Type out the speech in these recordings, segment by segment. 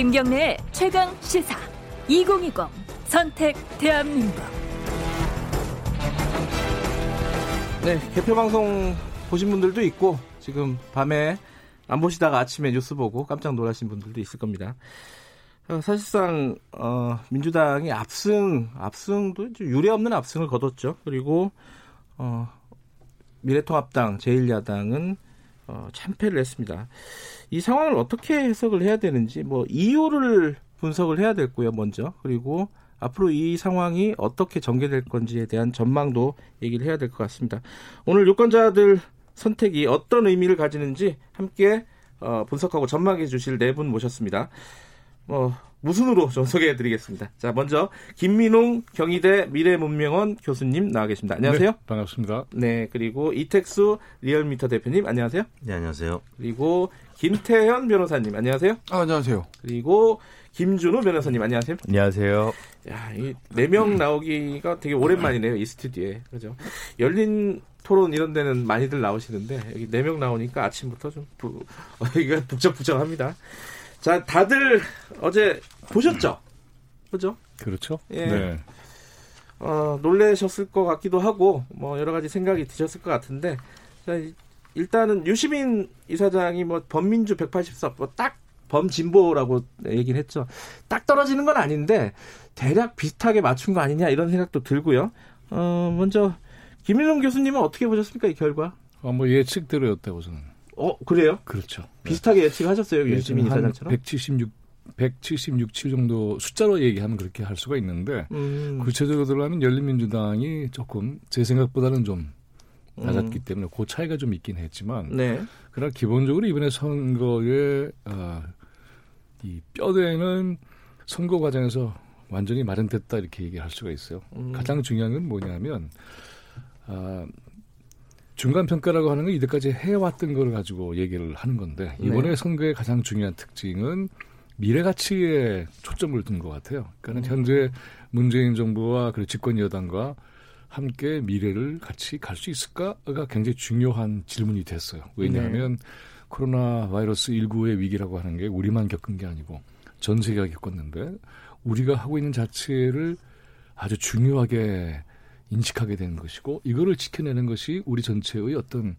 김경래의 최강 시사 2020 선택 대한민국. 네, 개표 방송 보신 분들도 있고 지금 밤에 안 보시다가 아침에 뉴스 보고 깜짝 놀라신 분들도 있을 겁니다. 어, 사실상 어, 민주당이 압승, 압승도 유례 없는 압승을 거뒀죠. 그리고 어, 미래통합당, 제1야당은 어, 참패를 했습니다. 이 상황을 어떻게 해석을 해야 되는지 뭐 이유를 분석을 해야 될고요 먼저 그리고 앞으로 이 상황이 어떻게 전개될 건지에 대한 전망도 얘기를 해야 될 것 같습니다. 오늘 유권자들 선택이 어떤 의미를 가지는지 함께 어, 분석하고 전망해 주실 네 분 모셨습니다. 뭐 무순으로 좀 소개해드리겠습니다. 자, 먼저 김민웅 경희대 미래문명원 교수님 나와 계십니다. 안녕하세요. 네, 반갑습니다. 네, 그리고 이택수 리얼미터 대표님 안녕하세요. 네, 안녕하세요. 그리고 김태현 변호사님 안녕하세요. 아, 안녕하세요. 그리고 김준우 변호사님 안녕하세요. 안녕하세요. 야, 이 네 명 나오기가 되게 오랜만이네요 이 스튜디오에 그죠? 열린 토론 이런 데는 많이들 나오시는데 여기 네 명 나오니까 아침부터 좀 부, 여기가 북적북적합니다. 자, 다들 어제 보셨죠? 그죠? 그렇죠. 예. 네. 어, 놀라셨을 것 같기도 하고 뭐 여러 가지 생각이 드셨을 것 같은데 자, 일단은 유시민 이사장이 뭐 범민주 180석 뭐딱 범진보라고 얘기를 했죠. 딱 떨어지는 건 아닌데 대략 비슷하게 맞춘 거 아니냐 이런 생각도 들고요. 어, 먼저 김일용 교수님은 어떻게 보셨습니까 이 결과? 어, 뭐 예측대로였다고 저는. 어 그래요? 그렇죠. 비슷하게 예측하셨어요 네, 유시민 이사장처럼? 176 176, 7 정도 숫자로 얘기하면 그렇게 할 수가 있는데 음, 구체적으로 들어가면 열린민주당이 조금 제 생각보다는 좀 낮았기 음. 때문에 그 차이가 좀 있긴 했지만 네. 그러나 기본적으로 이번에 선거에 아, 이 뼈대는 선거 과정에서 완전히 마련됐다 이렇게 얘기할 수가 있어요. 음. 가장 중요한 건 뭐냐면 아, 중간 평가라고 하는 건 이때까지 해왔던 걸 가지고 얘기를 하는 건데 이번에 네. 선거의 가장 중요한 특징은 미래 가치에 초점을 둔 것 같아요. 그러니까 음. 현재 문재인 정부와 그 집권 여당과 함께 미래를 같이 갈 수 있을까가 굉장히 중요한 질문이 됐어요. 왜냐하면 네. 코로나 바이러스 19의 위기라고 하는 게 우리만 겪은 게 아니고 전 세계가 겪었는데 우리가 하고 있는 자체를 아주 중요하게 인식하게 되는 것이고 이거를 지켜내는 것이 우리 전체의 어떤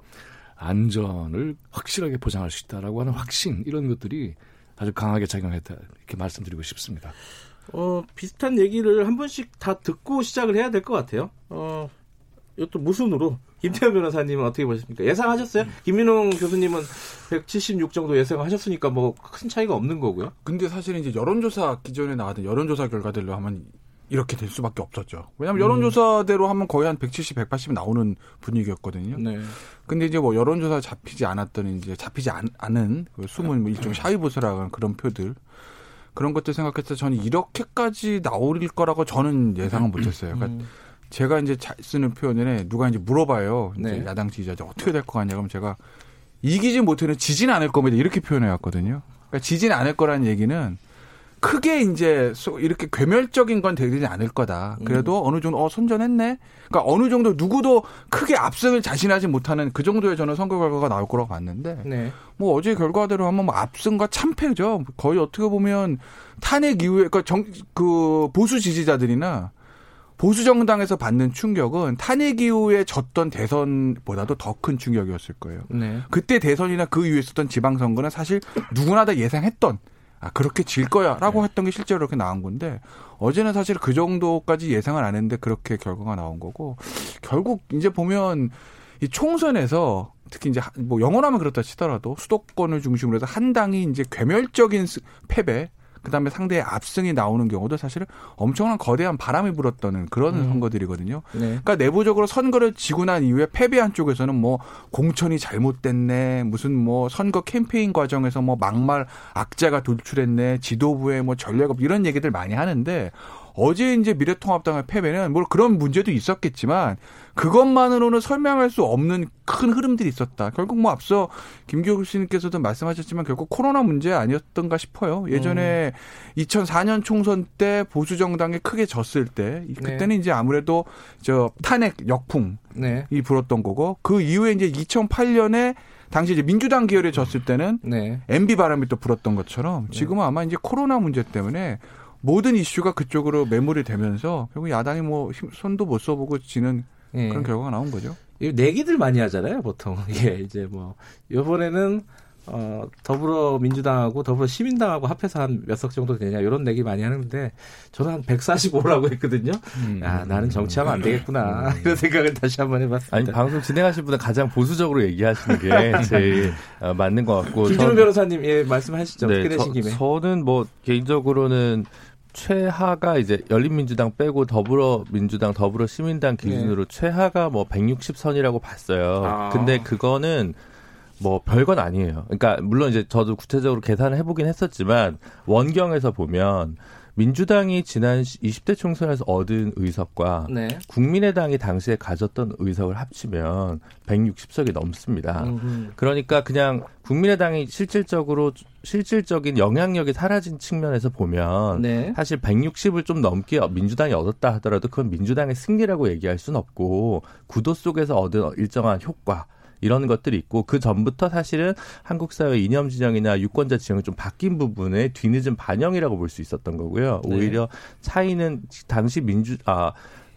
안전을 확실하게 보장할 수 있다라고 하는 확신 이런 것들이 아주 강하게 작용했다 이렇게 말씀드리고 싶습니다. 어, 비슷한 얘기를 한 번씩 다 듣고 시작을 해야 될 것 같아요. 어, 이것도 무순으로 김태현 변호사님은 어떻게 보셨습니까? 예상하셨어요? 김민웅 교수님은 176 정도 예상하셨으니까 뭐 큰 차이가 없는 거고요. 근데 사실은 이제 여론조사 기존에 나왔던 여론조사 결과들로 하면 이렇게 될 수밖에 없었죠. 왜냐하면 음. 여론조사대로 하면 거의 한 170, 180 나오는 분위기였거든요. 네. 근데 이제 뭐 여론조사 잡히지 않았던 이제 잡히지 않, 않은 그 숨은 뭐 일종 샤이보스라고 하는 그런 표들 그런 것들 생각했을 때 저는 이렇게까지 나올 거라고 저는 예상은 못했어요. 그러니까 음, 제가 이제 잘 쓰는 표현에 누가 이제 물어봐요. 이제 네. 야당 지지자 어떻게 될것 같냐 그러면 제가 이기지 못해는 지진 않을 겁니다. 이렇게 표현해 왔거든요. 그러니까 지진 않을 거라는 얘기는 크게 이제 소- 이렇게 괴멸적인 건 되지 않을 거다. 그래도 어느 정도 어 선전했네. 그러니까 어느 정도 누구도 크게 압승을 자신하지 못하는 그 정도의 저는 선거 결과가 나올 거라고 봤는데 네. 뭐 어제 결과대로 하면 뭐 압승과 참패죠. 거의 어떻게 보면 탄핵 이후에 그러니까 정, 그 보수 지지자들이나 보수 정당에서 받는 충격은 탄핵 이후에 졌던 대선보다도 더 큰 충격이었을 거예요. 네. 그때 대선이나 그 이후에 있었던 지방선거는 사실 누구나 다 예상했던 아 그렇게 질 거야라고 했던 게 실제로 그렇게 나온 건데 어제는 사실 그 정도까지 예상을 안 했는데 그렇게 결과가 나온 거고 결국 이제 보면 이 총선에서 특히 이제 하- 뭐 영원하면 그렇다 치더라도 수도권을 중심으로 해서 한 당이 이제 괴멸적인 스- 패배 그다음에 상대의 압승이 나오는 경우도 사실은 엄청난 거대한 바람이 불었던 그런 음. 선거들이거든요. 네. 그러니까 내부적으로 선거를 지고 난 이후에 패배한 쪽에서는 뭐 공천이 잘못됐네, 무슨 뭐 선거 캠페인 과정에서 뭐 막말 악자가 돌출했네, 지도부의 뭐 전략업 이런 얘기들 많이 하는데 어제 이제 미래통합당의 패배는 뭐 그런 문제도 있었겠지만 그것만으로는 설명할 수 없는 큰 흐름들이 있었다. 결국 뭐 앞서 김기호 씨님께서도 말씀하셨지만 결국 코로나 문제 아니었던가 싶어요. 예전에 2004년 총선 때 보수 정당이 크게 졌을 때 그때는 이제 아무래도 저 탄핵 역풍이 네. 불었던 거고 그 이후에 이제 2008년에 당시 이제 민주당 계열에 졌을 때는 네. MB 바람이 또 불었던 것처럼 지금은 아마 이제 코로나 문제 때문에 모든 이슈가 그쪽으로 매몰이 되면서 결국 야당이 뭐 힘- 손도 못 써보고 지는 예. 그런 결과가 나온 거죠. 이 내기들 많이 하잖아요, 보통. 이게 이제 뭐 이번에는 어 더불어민주당하고 더불어 시민당하고 합해서 한 몇 석 정도 되냐 이런 내기 많이 하는데 저는 한 145라고 했거든요. 음. 아 나는 정치하면 안 되겠구나 이런 생각을 다시 한번 해봤습니다. 아니 방송 진행하실 분은 가장 보수적으로 얘기하시는 게 제일 어, 맞는 것 같고 김준호 전- 변호사님 예 말씀하시죠. 네, 끝내신 김에. 저, 는 뭐 개인적으로는 최하가 이제 열린민주당 빼고 더불어민주당, 더불어 시민당 기준으로 최하가 뭐 160선이라고 봤어요. 아. 근데 그거는 뭐 별건 아니에요. 그러니까 물론 이제 저도 구체적으로 계산을 해보긴 했었지만 원경에서 보면 민주당이 지난 20대 총선에서 얻은 의석과 네. 국민의당이 당시에 가졌던 의석을 합치면 160석이 넘습니다. 음, 그러니까 그냥 국민의당이 실질적으로 실질적인 영향력이 사라진 측면에서 보면 네. 사실 160을 좀 넘게 민주당이 얻었다 하더라도 그건 민주당의 승리라고 얘기할 수는 없고 구도 속에서 얻은 일정한 효과 이런 것들이 있고 그 전부터 사실은 한국 사회 이념 진영이나 유권자 지형이 좀 바뀐 부분의 뒤늦은 반영이라고 볼 수 있었던 거고요. 네. 오히려 차이는 당시 민주 아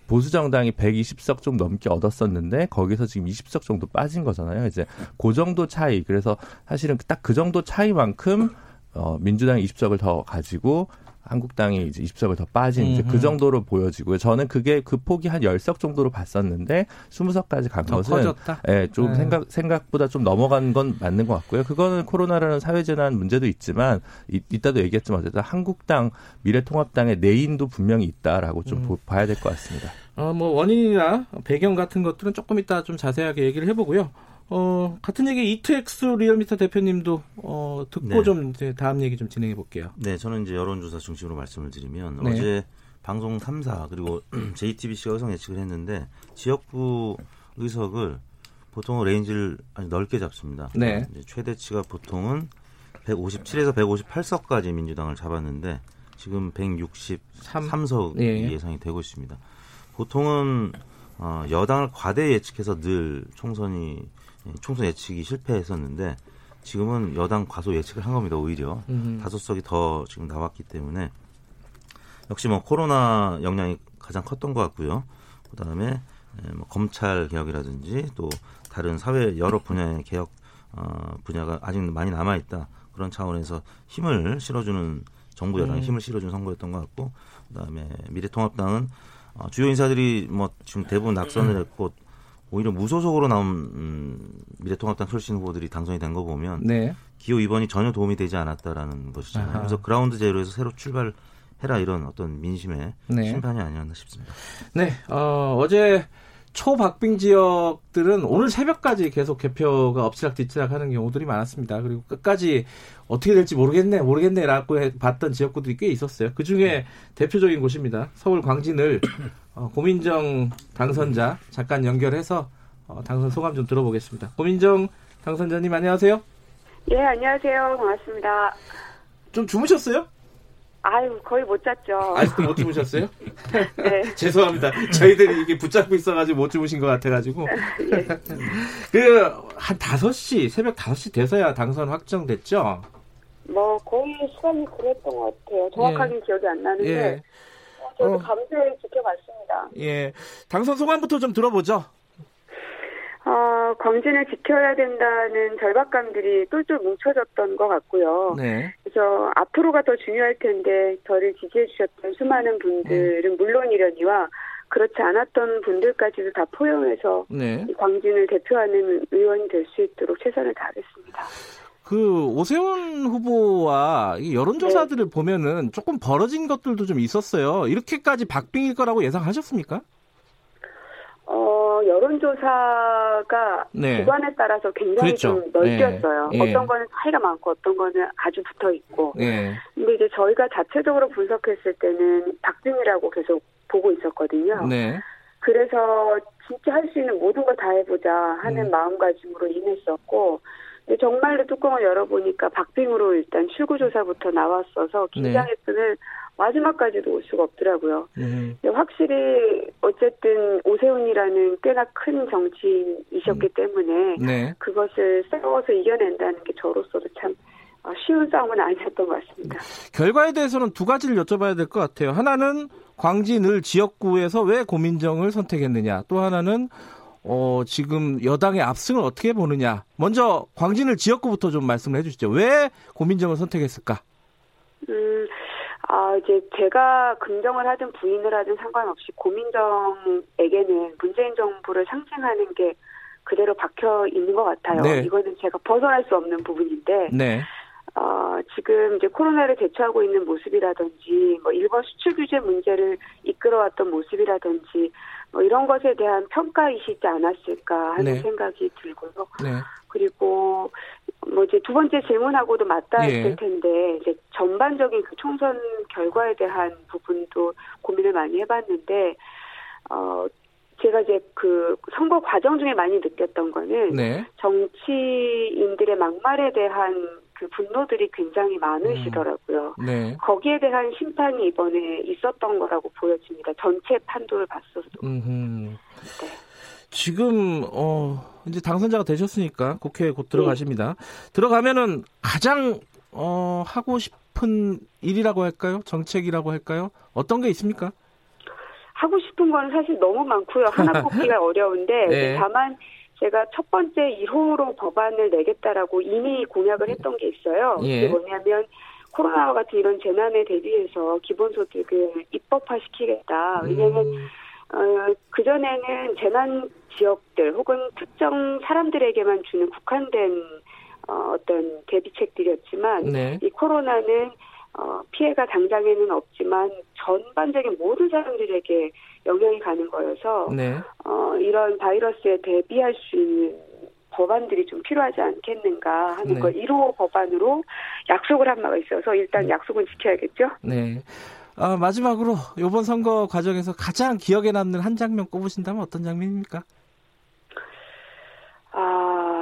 보수 정당이 120석 좀 넘게 얻었었는데 거기서 지금 20석 정도 빠진 거잖아요. 이제 그 정도 차이. 그래서 사실은 딱 그 정도 차이만큼 어 민주당이 20석을 더 가지고 한국당이 이제 20석을 더 빠진 이제. 그 정도로 보여지고요. 저는 그게 그 폭이 한 10석 정도로 봤었는데 20석까지 간더 것은 커졌다. 예, 좀 네. 생각 생각보다 좀 넘어간 건 맞는 것 같고요. 그거는 코로나라는 사회 재난 문제도 있지만 이, 이따도 얘기했지만 어쨌든 한국당 미래통합당의 내인도 분명히 있다라고 좀 음. 보- 봐야 될 것 같습니다. 어, 뭐 원인이나 배경 같은 것들은 조금 이따 좀 자세하게 얘기를 해보고요. 어, 같은 얘기 이택수 리얼미터 대표님도 어, 듣고 네. 좀 이제 다음 얘기 좀 진행해 볼게요. 네, 저는 이제 여론조사 중심으로 말씀을 드리면 네. 어제 방송 3사 그리고 JTBC가 의석 예측을 했는데 지역구 의석을 보통 range를 아주 넓게 잡습니다. 네. 최대치가 보통은 157에서 158석까지 민주당을 잡았는데 지금 163석 예. 예상이 되고 있습니다. 보통은 어, 여당을 과대 예측해서 늘 총선이 총선 예측이 실패했었는데 지금은 여당 과소 예측을 한 겁니다. 오히려 음. 다섯 석이 더 지금 나왔기 때문에 역시 뭐 코로나 영향이 가장 컸던 것 같고요. 그다음에 에, 뭐 검찰 개혁이라든지 또 다른 사회 여러 분야의 개혁 어, 분야가 아직 많이 남아 있다. 그런 차원에서 힘을 실어주는 정부 여당이 음. 힘을 실어준 선거였던 것 같고 그다음에 미래통합당은 어, 주요 인사들이 뭐 지금 대부분 낙선을 했고 오히려 무소속으로 나온 음, 미래통합당 출신 후보들이 당선이 된 거 보면 네. 기호 2번이 전혀 도움이 되지 않았다라는 것이잖아요. 아하. 그래서 그라운드 제로에서 새로 출발해라 이런 어떤 민심의 네. 심판이 아니었나 싶습니다. 네, 어, 어제 초박빙 지역들은 오늘 새벽까지 계속 개표가 엎치락뒤치락 하는 경우들이 많았습니다. 그리고 끝까지 어떻게 될지 모르겠네, 모르겠네라고 해- 봤던 지역구들이 꽤 있었어요. 그 중에 대표적인 곳입니다. 서울 광진을 어, 고민정 당선자 잠깐 연결해서 어, 당선 소감 좀 들어보겠습니다. 고민정 당선자님 안녕하세요. 예, 안녕하세요. 반갑습니다. 좀 주무셨어요? 아유, 거의 못 잤죠. 아직도 못 주무셨어요? 네. 죄송합니다. 저희들이 이게 붙잡고 있어가지고 못 주무신 것 같아가지고. 그, 한 5시, 새벽 5시 돼서야 당선 확정됐죠? 뭐, 거의 시간이 그랬던 것 같아요. 정확하게 기억이 안 나는데. 예. 저도 어. 밤새 지켜봤습니다. 예. 당선 소감부터 좀 들어보죠. 어, 광진을 지켜야 된다는 절박감들이 똘똘 뭉쳐졌던 것 같고요. 네. 그래서 앞으로가 더 중요할 텐데 저를 지지해 주셨던 수많은 분들은 물론이려니와 그렇지 않았던 분들까지도 다 포용해서 네. 이 광진을 대표하는 의원이 될 수 있도록 최선을 다하겠습니다. 그 오세훈 후보와 이 여론조사들을 보면은 조금 벌어진 것들도 좀 있었어요. 이렇게까지 박빙일 거라고 예상하셨습니까? 어, 여론조사가 네. 기관에 따라서 굉장히 그랬죠. 좀 넓혔어요. 예, 예. 어떤 거는 차이가 많고 어떤 거는 아주 붙어 있고. 예. 근데 이제 저희가 자체적으로 분석했을 때는 박빙이라고 계속 보고 있었거든요. 네. 그래서 진짜 할 수 있는 모든 걸 다 해보자 하는 음. 마음가짐으로 임했었고 근데 정말로 뚜껑을 열어보니까 박빙으로 일단 출구조사부터 나왔어서 네. 긴장했으면 마지막까지도 올 수가 없더라고요. 음. 근데 확실히 어쨌든 오세훈이라는 꽤나 큰 정치인이셨기 때문에 네. 그것을 싸워서 이겨낸다는 게 저로서도 참 어, 쉬운 싸움은 아니었던 것 같습니다. 결과에 대해서는 두 가지를 여쭤봐야 될 것 같아요. 하나는 광진 을 지역구에서 왜 고민정을 선택했느냐. 또 하나는 어, 지금 여당의 압승을 어떻게 보느냐. 먼저 광진을 지역구부터 좀 말씀을 해주시죠. 왜 고민정을 선택했을까? 음, 아, 이제 제가 긍정을 하든 부인을 하든 상관없이 고민정에게는 문재인 정부를 상징하는 게 그대로 박혀 있는 것 같아요. 네. 이거는 제가 벗어날 수 없는 부분인데, 네. 어, 지금 이제 코로나를 대처하고 있는 모습이라든지, 뭐 일본 수출 규제 문제를 이끌어왔던 모습이라든지, 뭐 이런 것에 대한 평가이시지 않았을까 하는 네. 생각이 들고요. 네. 그리고 뭐 이제 두 번째 질문하고도 맞닿을 예. 텐데 이제 전반적인 그 총선 결과에 대한 부분도 고민을 많이 해봤는데 어 제가 이제 그 선거 과정 중에 많이 느꼈던 거는 네. 정치인들의 막말에 대한 그 분노들이 굉장히 많으시더라고요. 네. 거기에 대한 심판이 이번에 있었던 거라고 보여집니다. 전체 판도를 봤어도. 네. 지금 어 이제 당선자가 되셨으니까 국회에 곧 들어가십니다. 들어가면은 가장 어 하고 싶은 일이라고 할까요? 정책이라고 할까요? 어떤 게 있습니까? 하고 싶은 건 사실 너무 많고요. 하나 꼽기가 어려운데 네. 다만 제가 첫 번째 1호로 법안을 내겠다라고 이미 공약을 했던 게 있어요. 예. 그게 뭐냐면 코로나와 같은 이런 재난에 대비해서 기본소득을 입법화시키겠다. 왜냐하면 음, 어, 그전에는 재난 지역들 혹은 특정 사람들에게만 주는 국한된 어, 어떤 대비책들이었지만 네. 이 코로나는 어, 피해가 당장에는 없지만 전반적인 모든 사람들에게 영향이 가는 거여서 네. 어, 이런 바이러스에 대비할 수 있는 법안들이 좀 필요하지 않겠는가 하는 네. 걸 1호 법안으로 약속을 한 바가 있어서 일단 약속은 지켜야겠죠. 네. 아, 마지막으로 이번 선거 과정에서 가장 기억에 남는 한 장면 꼽으신다면 어떤 장면입니까? 아,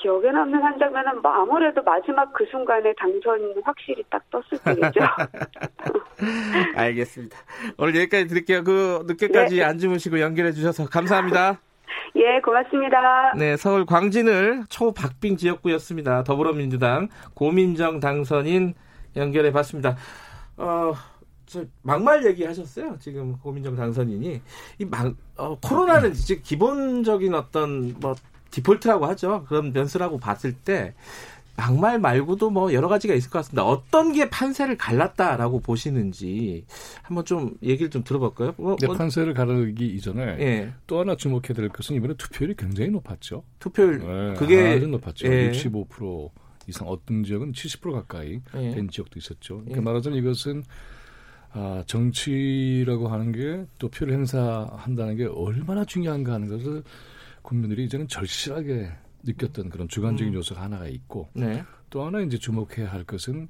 기억에 남는 한 장면은 뭐 아무래도 마지막 그 순간에 당선 확실히 딱 떴을 때겠죠. 알겠습니다. 오늘 여기까지 드릴게요. 그 늦게까지 네. 안 주무시고 연결해 주셔서 감사합니다. 예, 고맙습니다. 네, 서울 광진을 초박빙 지역구였습니다. 더불어민주당 고민정 당선인 연결해 봤습니다. 어, 저 막말 얘기하셨어요. 지금 고민정 당선인이 이 막, 어, 코로나는 이제 기본적인 어떤 뭐 디폴트라고 하죠. 그런 변수라고 봤을 때 막말 말고도 뭐 여러 가지가 있을 것 같습니다. 어떤 게 판세를 갈랐다라고 보시는지 한번 좀 얘기를 좀 들어볼까요? 뭐, 근데 뭐, 판세를 가르기 이전에 예, 또 하나 주목해야 될 것은 이번에 투표율이 굉장히 높았죠. 투표율 네, 그게 아주 높았죠. 예. 65% 이상 어떤 지역은 70% 가까이 예. 된 지역도 있었죠. 그러니까 예. 말하자면 이것은 아, 정치라고 하는 게 또 표를 행사한다는 게 얼마나 중요한가 하는 것을 국민들이 이제는 절실하게 느꼈던 그런 주관적인 요소가 하나가 있고 네. 또 하나 이제 주목해야 할 것은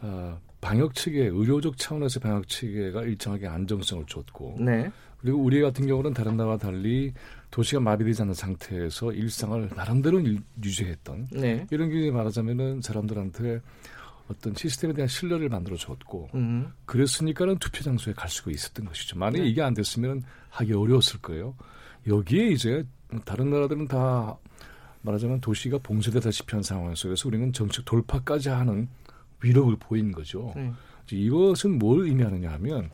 어, 방역 체계, 의료적 차원에서 방역 체계가 일정하게 안정성을 줬고 네. 그리고 우리 같은 경우는 다른 나라와 달리 도시가 마비되지 않는 상태에서 일상을 나름대로 일- 유지했던 네. 이런 게 말하자면은 사람들한테 어떤 시스템에 대한 신뢰를 만들어 줬고 음. 그랬으니까는 투표 장소에 갈 수가 있었던 것이죠. 만약에 네. 이게 안 됐으면 하기 어려웠을 거예요. 여기에 이제 다른 나라들은 다 말하자면 도시가 봉쇄되다시피 한 상황 속에서 우리는 정책 돌파까지 하는 위력을 보인 거죠. 네. 이것은 뭘 의미하느냐 하면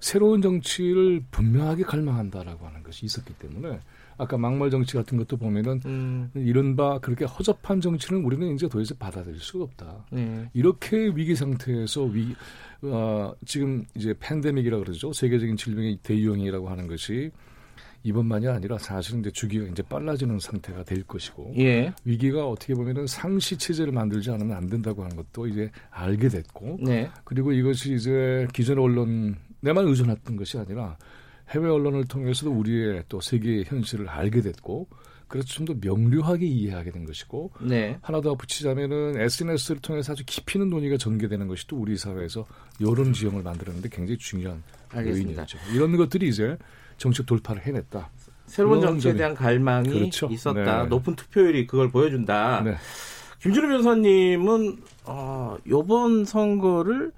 새로운 정치를 분명하게 갈망한다라고 하는 것이 있었기 때문에 아까 막말 정치 같은 것도 보면은 음. 이른바 그렇게 허접한 정치는 우리는 이제 더 이상 받아들일 수가 없다. 네. 이렇게 위기 상태에서 위, 어, 지금 이제 팬데믹이라고 그러죠. 세계적인 질병의 대유행이라고 하는 것이 이번만이 아니라 사실은 이제 주기가 이제 빨라지는 상태가 될 것이고 예. 위기가 어떻게 보면은 상시 체제를 만들지 않으면 안 된다고 하는 것도 이제 알게 됐고 네. 그리고 이것이 이제 기존 언론에만 의존했던 것이 아니라 해외 언론을 통해서도 우리의 또 세계 현실을 알게 됐고 그래서 좀 더 명료하게 이해하게 된 것이고 네. 하나 더 붙이자면은 SNS를 통해서 아주 깊이 있는 논의가 전개되는 것이 또 우리 사회에서 여론 지형을 만드는데 굉장히 중요한 알겠습니다. 요인이었죠. 이런 것들이 이제 정책 돌파를 해냈다. 새로운 정치에 점이- 대한 갈망이 그렇죠. 있었다. 네. 높은 투표율이 그걸 보여준다. 네. 김준우 변호사님은 어, 이번 선거를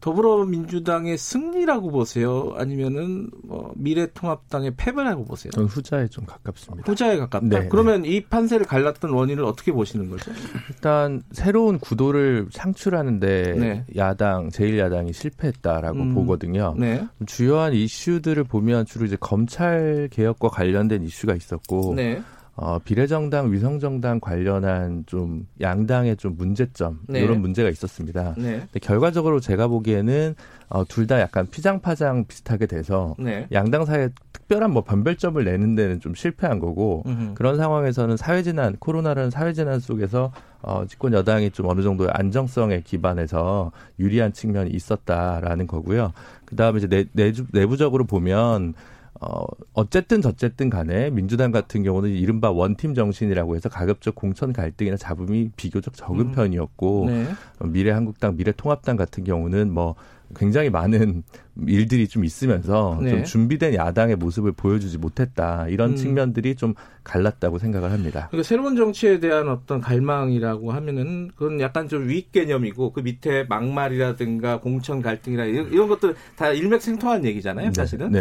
더불어민주당의 승리라고 보세요? 아니면은 뭐 미래통합당의 패배라고 보세요? 저는 후자에 좀 가깝습니다. 후자에 가깝다. 네, 그러면 이 판세를 갈랐던 원인을 어떻게 보시는 거죠? 일단 새로운 구도를 창출하는데 네. 야당 제1야당이 실패했다라고 음. 보거든요. 네. 주요한 이슈들을 보면 주로 이제 검찰 개혁과 관련된 이슈가 있었고 네. 어, 비례정당, 위성정당 관련한 좀 양당의 좀 문제점 네. 이런 문제가 있었습니다. 네. 근데 결과적으로 제가 보기에는 어, 둘 다 약간 피장파장 비슷하게 돼서 네. 양당 사이에 특별한 뭐 변별점을 내는 데는 좀 실패한 거고 음흠. 그런 상황에서는 사회재난, 코로나라는 사회재난 속에서 어, 집권 여당이 좀 어느 정도의 안정성에 기반해서 유리한 측면이 있었다라는 거고요. 그 다음에 이제 내, 내주, 내부적으로 보면 어, 어쨌든 저쨌든 간에 민주당 같은 경우는 이른바 원팀 정신이라고 해서 가급적 공천 갈등이나 잡음이 비교적 적은 음. 편이었고 네. 어, 미래한국당, 미래통합당 같은 경우는 뭐 굉장히 많은 일들이 좀 있으면서 네. 좀 준비된 야당의 모습을 보여주지 못했다 이런 음. 측면들이 좀 갈랐다고 생각을 합니다. 그러니까 새로운 정치에 대한 어떤 갈망이라고 하면은 그건 약간 좀 윗 개념이고 그 밑에 막말이라든가 공천 갈등이라 이런, 이런 것들 다 일맥생통한 얘기잖아요, 사실은. 네.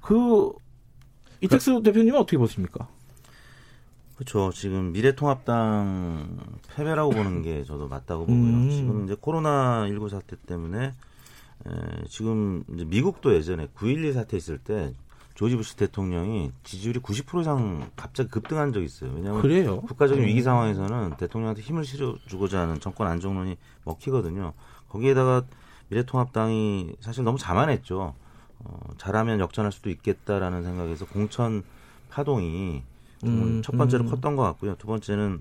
그 이택수 대표님은 어떻게 보십니까? 그렇죠. 지금 미래통합당 패배라고 보는 게 저도 맞다고 보고요. 음. 지금 이제 코로나 19 사태 때문에 에, 지금 이제 미국도 예전에 9.12 사태 있을 때 조지 부시 대통령이 지지율이 90% 이상 갑자기 급등한 적이 있어요. 왜냐하면 그래요? 국가적인 위기 상황에서는 대통령한테 힘을 실어주고자 하는 정권 안정론이 먹히거든요. 거기에다가 미래통합당이 사실 너무 자만했죠. 어, 잘하면 역전할 수도 있겠다라는 생각에서 공천 파동이 좀 음, 첫 번째로 음. 컸던 것 같고요. 두 번째는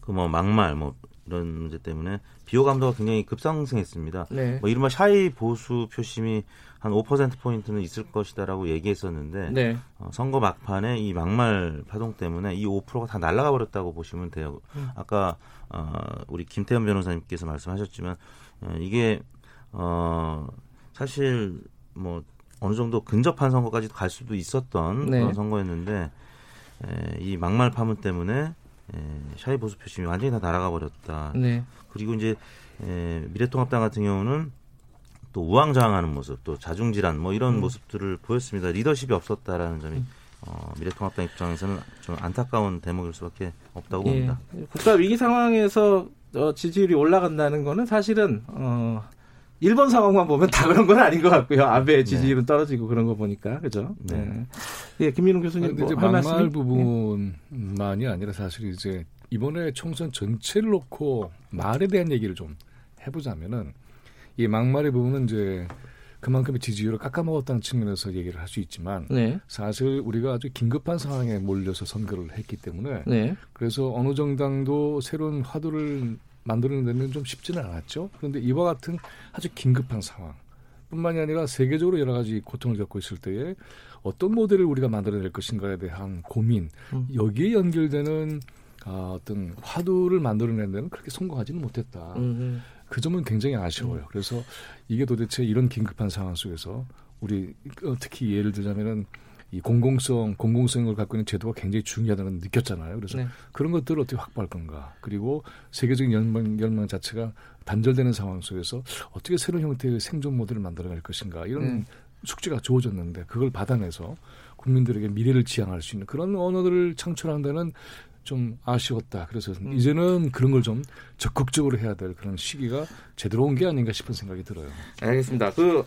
그 뭐 막말 뭐 이런 문제 때문에 비호 감도가 굉장히 급상승했습니다. 네. 뭐 이른바 샤이 보수 표심이 한 5% 포인트는 있을 것이다라고 얘기했었는데 네. 어, 선거 막판에 이 막말 파동 때문에 이 5%가 다 날아가 버렸다고 보시면 돼요. 음. 아까 어, 우리 김태현 변호사님께서 말씀하셨지만 어, 이게 어, 사실 뭐 어느 정도 근접한 선거까지도 갈 수도 있었던 네. 그런 선거였는데 에, 이 막말 파문 때문에 에, 샤이 보수 표심이 완전히 다 날아가 버렸다. 네. 그리고 이제 에, 미래통합당 같은 경우는 또 우왕좌왕하는 모습, 또 자중질환 뭐 이런 음. 모습들을 보였습니다. 리더십이 없었다라는 점이 어, 미래통합당 입장에서는 좀 안타까운 대목일 수밖에 없다고 봅니다. 예. 국가 위기 상황에서 어, 지지율이 올라간다는 거는 사실은 어, 일본 상황만 보면 다 그런 건 아닌 것 같고요. 아베의 지지율은 떨어지고 그런 거 보니까 그죠? 네. 네. 예, 김민웅 교수님 뭐 막말 말씀이? 부분만이 아니라 사실 이제 이번에 총선 전체를 놓고 말에 대한 얘기를 좀 해보자면은 이 막말의 부분은 이제 그만큼의 지지율을 깎아먹었다는 측면에서 얘기를 할 수 있지만 네. 사실 우리가 아주 긴급한 상황에 몰려서 선거를 했기 때문에 네. 그래서 어느 정당도 새로운 화두를 만드는 데는 좀 쉽지는 않았죠. 그런데 이와 같은 아주 긴급한 상황. 뿐만이 아니라 세계적으로 여러 가지 고통을 겪고 있을 때에 어떤 모델을 우리가 만들어낼 것인가에 대한 고민 음. 여기에 연결되는 아, 어떤 화두를 만들어내는 데는 그렇게 성공하지는 못했다. 음, 그 점은 굉장히 아쉬워요. 그래서 이게 도대체 이런 긴급한 상황 속에서 우리 어, 특히 예를 들자면은 이 공공성, 공공성을 갖고 있는 제도가 굉장히 중요하다는 느꼈잖아요. 그래서 네. 그런 것들을 어떻게 확보할 건가. 그리고 세계적인 열망, 열망 자체가 단절되는 상황 속에서 어떻게 새로운 형태의 생존 모델을 만들어갈 것인가. 이런 네. 숙제가 주어졌는데 그걸 받아내서 국민들에게 미래를 지향할 수 있는 그런 언어들을 창출하는 데는 좀 아쉬웠다. 그래서 음. 이제는 그런 걸 좀 적극적으로 해야 될 그런 시기가 제대로 온 게 아닌가 싶은 생각이 들어요. 알겠습니다. 그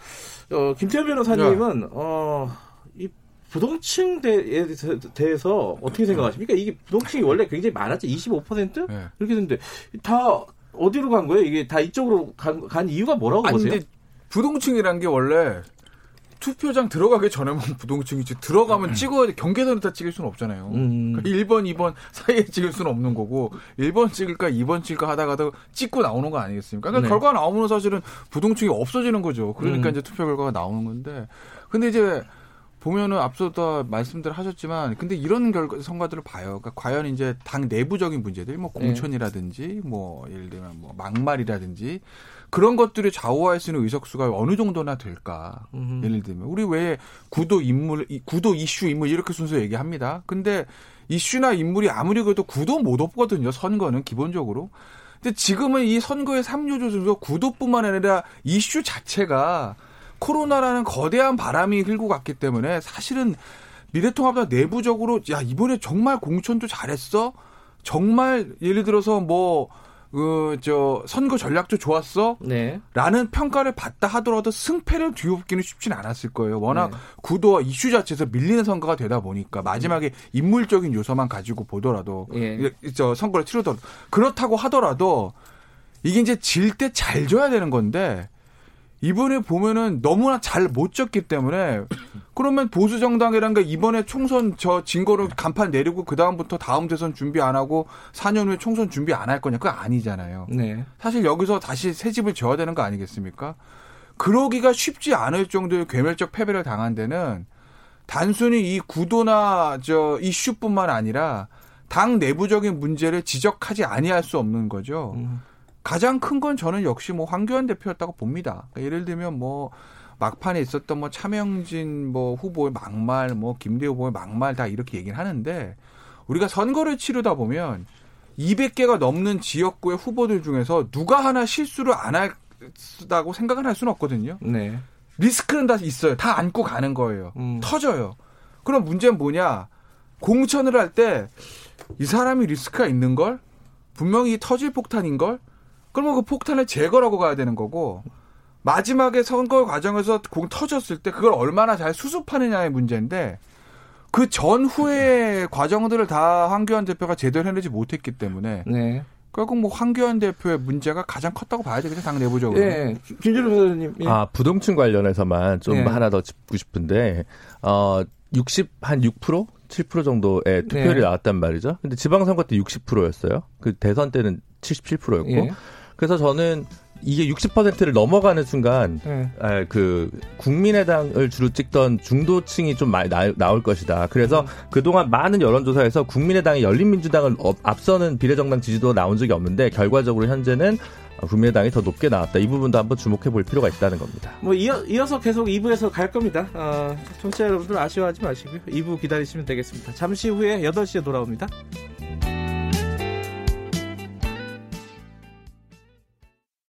어, 김태현 변호사님은 어, 이 부동층에 대해서 어떻게 생각하십니까? 이게 부동층이 원래 굉장히 많았죠. 25% 네. 이렇게 됐는데 다 어디로 간 거예요? 이게 다 이쪽으로 간, 간 이유가 뭐라고 아니 보세요? 근데 부동층이란 게 원래 투표장 들어가기 전에만 부동층이지 들어가면 찍어야 돼. 경계선에다 찍을 수는 없잖아요. 음. 그러니까 1번, 2번 사이에 찍을 수는 없는 거고 1번 찍을까 2번 찍을까 하다가도 찍고 나오는 거 아니겠습니까? 그러니까 네. 결과가 나오면 사실은 부동층이 없어지는 거죠. 그러니까 음. 이제 투표 결과가 나오는 건데 근데 이제 보면은 앞서도 말씀들 하셨지만 근데 이런 결과 성과들을 봐요. 그러니까 과연 이제 당 내부적인 문제들 뭐 네. 공천이라든지 뭐 예를 들면 뭐 막말이라든지 그런 것들이 좌우할 수 있는 의석수가 어느 정도나 될까? 음. 예를 들면 우리 왜 구도 인물 이- 구도 이슈 인물 이렇게 순서 얘기합니다. 근데 이슈나 인물이 아무리 그래도 구도 못 없거든요. 선거는 기본적으로. 근데 지금은 이 선거의 삼요조 순서 구도뿐만 아니라 이슈 자체가 코로나라는 거대한 바람이 흘고 갔기 때문에 사실은 미래통합당 내부적으로 야 이번에 정말 공천도 잘했어. 정말 예를 들어서 뭐 그저 선거 전략도 좋았어. 네. 라는 평가를 받다 하더라도 승패를 뒤엎기는 쉽지는 않았을 거예요. 워낙 네. 구도와 이슈 자체에서 밀리는 선거가 되다 보니까 마지막에 인물적인 요소만 가지고 보더라도 예. 이- 저 선거를 치르더라도 그렇다고 하더라도 이게 이제 질 때 잘 져야 되는 건데 이번에 보면은 너무나 잘 못 졌기 때문에 그러면 보수 정당이란 게 이번에 총선 저 진거로 간판 내리고 그 다음부터 다음 대선 준비 안 하고 4년 후에 총선 준비 안 할 거냐 그거 아니잖아요. 네. 사실 여기서 다시 새 집을 지어야 되는 거 아니겠습니까? 그러기가 쉽지 않을 정도의 괴멸적 패배를 당한 데는 단순히 이 구도나 저 이슈뿐만 아니라 당 내부적인 문제를 지적하지 아니할 수 없는 거죠. 음. 가장 큰 건 저는 역시 뭐 황교안 대표였다고 봅니다. 그러니까 예를 들면 뭐 막판에 있었던 뭐 차명진 뭐 후보의 막말, 뭐 김대 후보의 막말 다 이렇게 얘기를 하는데 우리가 선거를 치르다 보면 200개가 넘는 지역구의 후보들 중에서 누가 하나 실수를 안 했다고 생각을 할 수는 없거든요. 네. 리스크는 다 있어요. 다 안고 가는 거예요. 음. 터져요. 그럼 문제는 뭐냐? 공천을 할 때 이 사람이 리스크가 있는 걸 분명히 이 터질 폭탄인 걸 그러면 그 폭탄을 제거하고 가야 되는 거고 마지막에 선거 과정에서 공 터졌을 때 그걸 얼마나 잘 수습하느냐의 문제인데 그 전후의 과정들을 다 황교안 대표가 제대로 해내지 못했기 때문에 네. 결국 뭐 황교안 대표의 문제가 가장 컸다고 봐야 되겠죠 당 내부적으로. 예. 김준호 변호사님. 예. 아, 부동층 관련해서만 좀 네. 하나 더 짚고 싶은데, 어, 60, 한 6%? 7% 정도의 투표율이 네. 나왔단 말이죠. 근데 지방선거 때 60%였어요. 그 대선 때는 77%였고. 예. 그래서 저는 이게 60%를 넘어가는 순간, 예. 아, 그 국민의당을 주로 찍던 중도층이 좀 많이 나, 나올 것이다. 그래서 그동안 많은 여론조사에서 국민의당이 열린민주당을 업- 앞서는 비례정당 지지도가 나온 적이 없는데 결과적으로 현재는 국민의당이 더 높게 나왔다. 이 부분도 한번 주목해 볼 필요가 있다는 겁니다. 뭐 이어, 이어서 계속 2부에서 갈 겁니다. 어, 청취자 여러분들 아쉬워하지 마시고요. 2부 기다리시면 되겠습니다. 잠시 후에 8시에 돌아옵니다.